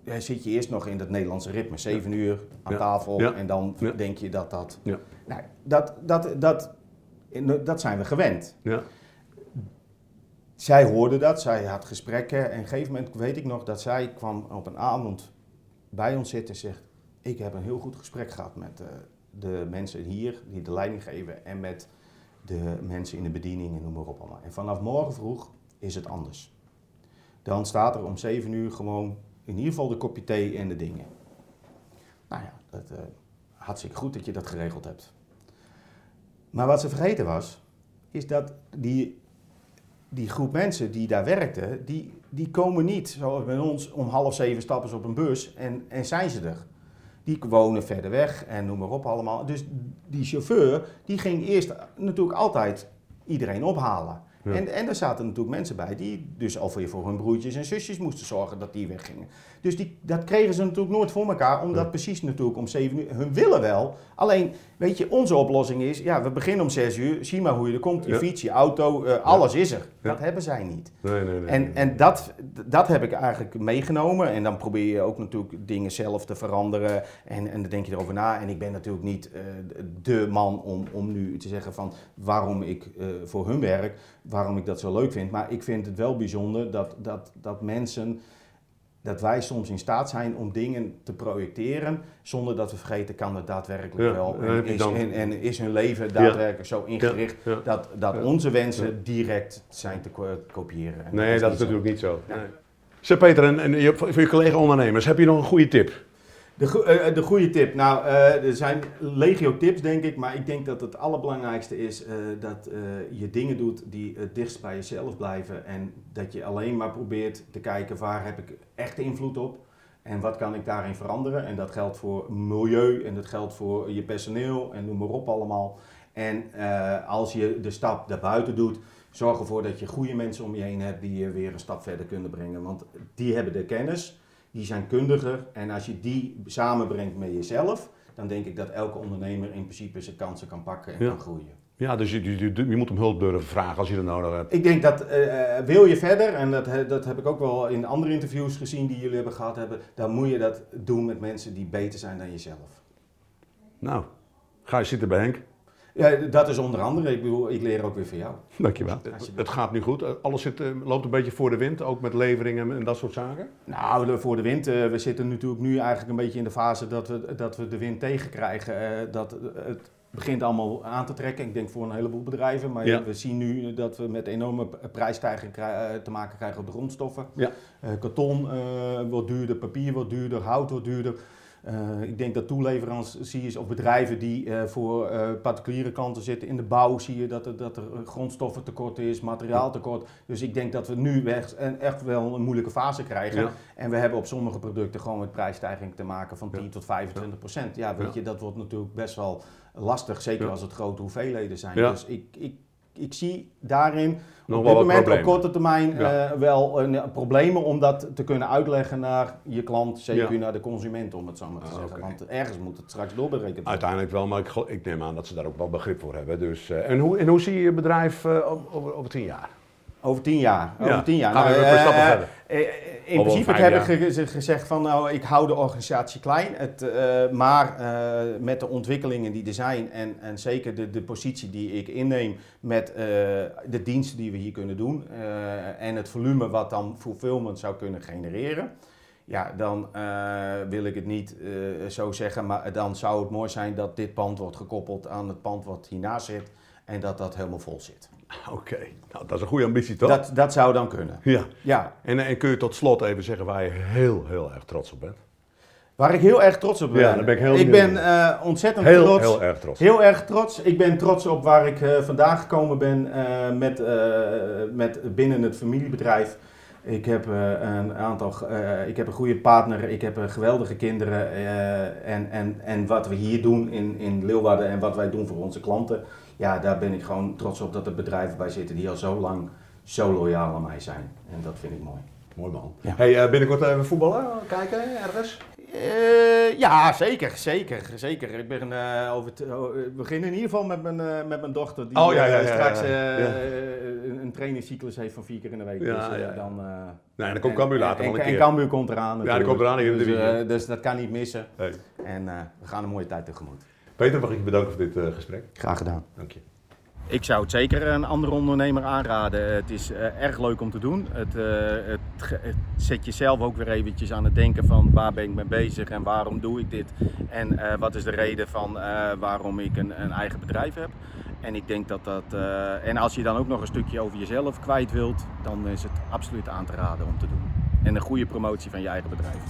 uh, zit je eerst nog in dat Nederlandse ritme, zeven ja. uur aan ja. tafel ja. en dan denk je dat dat... Nou, dat, dat, dat, dat zijn we gewend. Zij hoorde dat, zij had gesprekken en op een gegeven moment weet ik nog dat zij kwam op een avond bij ons zitten en zegt, ik heb een heel goed gesprek gehad met uh, de mensen hier die de leiding geven en met de mensen in de bediening en noem maar op allemaal. En vanaf morgen vroeg is het anders. Dan staat er om 7 uur gewoon in ieder geval de kopje thee en de dingen. Nou ja, dat, uh, hartstikke goed dat je dat geregeld hebt. Maar wat ze vergeten was, is dat die die groep mensen die daar werkten, die, die komen niet, zoals bij ons, om half zeven stappen ze op een bus en, en zijn ze er. Die wonen verder weg en noem maar op allemaal. Dus die chauffeur, die ging eerst natuurlijk altijd iedereen ophalen. En, en er zaten natuurlijk mensen bij die dus alweer voor hun broertjes en zusjes moesten zorgen dat die weggingen. Dus die, dat kregen ze natuurlijk nooit voor elkaar, omdat precies natuurlijk om 7 uur, hun willen wel. Alleen, weet je, onze oplossing is, ja, we beginnen om 6 uur, zie maar hoe je er komt, je fiets, je auto, uh, alles is er. Dat hebben zij niet. Nee, nee, nee, en en dat, dat heb ik eigenlijk meegenomen en dan probeer je ook natuurlijk dingen zelf te veranderen en, en dan denk je erover na. En ik ben natuurlijk niet uh, de man om, om nu te zeggen van waarom ik uh, voor hun werk, waarom ik dat zo leuk vind. Maar ik vind het wel bijzonder dat, dat, dat mensen dat wij soms in staat zijn om dingen te projecteren zonder dat we vergeten kan het daadwerkelijk wel. En is, en, en, is, hun leven daadwerkelijk zo ingericht dat, dat onze wensen direct zijn te kopiëren. nee, dat is, dat is natuurlijk niet zo. Nee. Zeg Peter, en, en je, voor je collega ondernemers, heb je nog een goede tip? De, uh, de goede tip. Nou, uh, er zijn legio tips, denk ik. Maar ik denk dat het allerbelangrijkste is uh, dat je dingen doet die het dichtst bij jezelf blijven. En dat je alleen maar probeert te kijken waar heb ik echt invloed op. En wat kan ik daarin veranderen? En dat geldt voor milieu en dat geldt voor je personeel en noem maar op allemaal. En als je de stap daarbuiten doet, zorg ervoor dat je goede mensen om je heen hebt die je weer een stap verder kunnen brengen. Want die hebben de kennis die zijn kundiger. En als je die samenbrengt met jezelf, dan denk ik dat elke ondernemer in principe zijn kansen kan pakken en kan groeien. Ja, dus je, je, je, moet om hulp durven vragen als je dat nodig hebt. Ik denk dat uh, wil je verder, en dat, dat heb ik ook wel in andere interviews gezien die jullie hebben gehad hebben, dan moet je dat doen met mensen die beter zijn dan jezelf. Nou, ga je zitten bij Henk. Ja, dat is onder andere. Ik bedoel, ik leer ook weer van jou. Dankjewel. Het, het gaat nu goed. Alles zit, eh, loopt een beetje voor de wind, ook met leveringen en dat soort zaken? Nou, voor de wind. Uh, we zitten natuurlijk nu eigenlijk een beetje in de fase dat we, dat we de wind tegenkrijgen. Uh, dat het begint allemaal aan te trekken. Ik denk voor een heleboel bedrijven. Maar we zien nu dat we met enorme prijsstijging te maken krijgen op de grondstoffen. Ja. karton wordt duurder, papier wordt duurder, hout wordt duurder. Uh, ik denk dat toeleveranciers of bedrijven die uh, voor uh, particuliere klanten zitten in de bouw, zie je dat er, dat er grondstoffen tekort is, materiaaltekort. Dus ik denk dat we nu echt, echt wel een moeilijke fase krijgen. Ja. En we hebben op sommige producten gewoon met prijsstijging te maken van 10 ja. tot 25 procent. Ja, weet je, dat wordt natuurlijk best wel lastig, zeker als het grote hoeveelheden zijn. Dus ik, ik, ik zie daarin nog op dit moment op korte termijn ja. uh, wel een, problemen om dat te kunnen uitleggen naar je klant, zeker ja. naar de consument om het zo maar te ah, zeggen. Okay. Want ergens moet het straks doorberekend worden. Uiteindelijk wel, maar ik, ik, neem aan dat ze daar ook wel begrip voor hebben. Dus, uh, en, hoe, en hoe zie je je bedrijf over, over tien jaar? Over tien jaar. Over ja. tien jaar. Gaan nou, we uh, stappen verder. In principe heb ik ge gezegd van nou, ik hou de organisatie klein. Het, uh, maar uh, met de ontwikkelingen die er zijn en, en zeker de, de positie die ik inneem met de diensten die we hier kunnen doen en het volume wat dan fulfillment zou kunnen genereren. Ja, dan wil ik het niet zo zeggen, maar dan zou het mooi zijn dat dit pand wordt gekoppeld aan het pand wat hiernaast zit. en dat dat helemaal vol zit. <laughs> Oké, nou, dat is een goede ambitie toch? Dat, dat zou dan kunnen. Ja. Ja, En, en kun je tot slot even zeggen waar je heel, heel erg trots op bent? waar ik heel erg trots op ben. Ja, daar ben ik heel ik ben eh, ontzettend Heel, trots. heel erg trots. Heel erg trots. Ik ben trots op waar ik eh, vandaag gekomen ben eh, met, eh, met binnen het familiebedrijf. Ik heb eh, een aantal, eh, ik heb een goede partner, ik heb eh, geweldige kinderen eh, en, en, en wat we hier doen in, in Leeuwarden en wat wij doen voor onze klanten, ja, daar ben ik gewoon trots op dat er bedrijven bij zitten die al zo lang zo loyaal aan mij zijn. En dat vind ik mooi. Mooi man. Ja. Hey, eh, binnenkort even voetballen kijken ergens? Eh, ja, zeker, zeker, zeker. Ik ben uh, over het, oh, we beginnen in ieder geval met mijn, uh, met mijn dochter die Oh, ja, ja, ja, straks ja, ja. een, een trainingscyclus heeft van vier keer in de week. Ja, dus ja, ja. dan, Nee, dan komt Cambuur later en, wel een en, keer. En Cambuur komt eraan Ja, die natuurlijk. komt eraan in de dus, eh, dus dat kan niet missen. Hey. En eh, we gaan een mooie tijd tegemoet. Peter, mag ik je bedanken voor dit eh, gesprek? Graag gedaan. Dank je. Ik zou het zeker een andere ondernemer aanraden. Het is eh, erg leuk om te doen. Het, eh, het, zet jezelf ook weer eventjes aan het denken van waar ben ik mee bezig en waarom doe ik dit. En eh, wat is de reden van eh, waarom ik een, een eigen bedrijf heb. En ik denk dat dat... eh, en als je dan ook nog een stukje over jezelf kwijt wilt, dan is het absoluut aan te raden om te doen. En een goede promotie van je eigen bedrijf.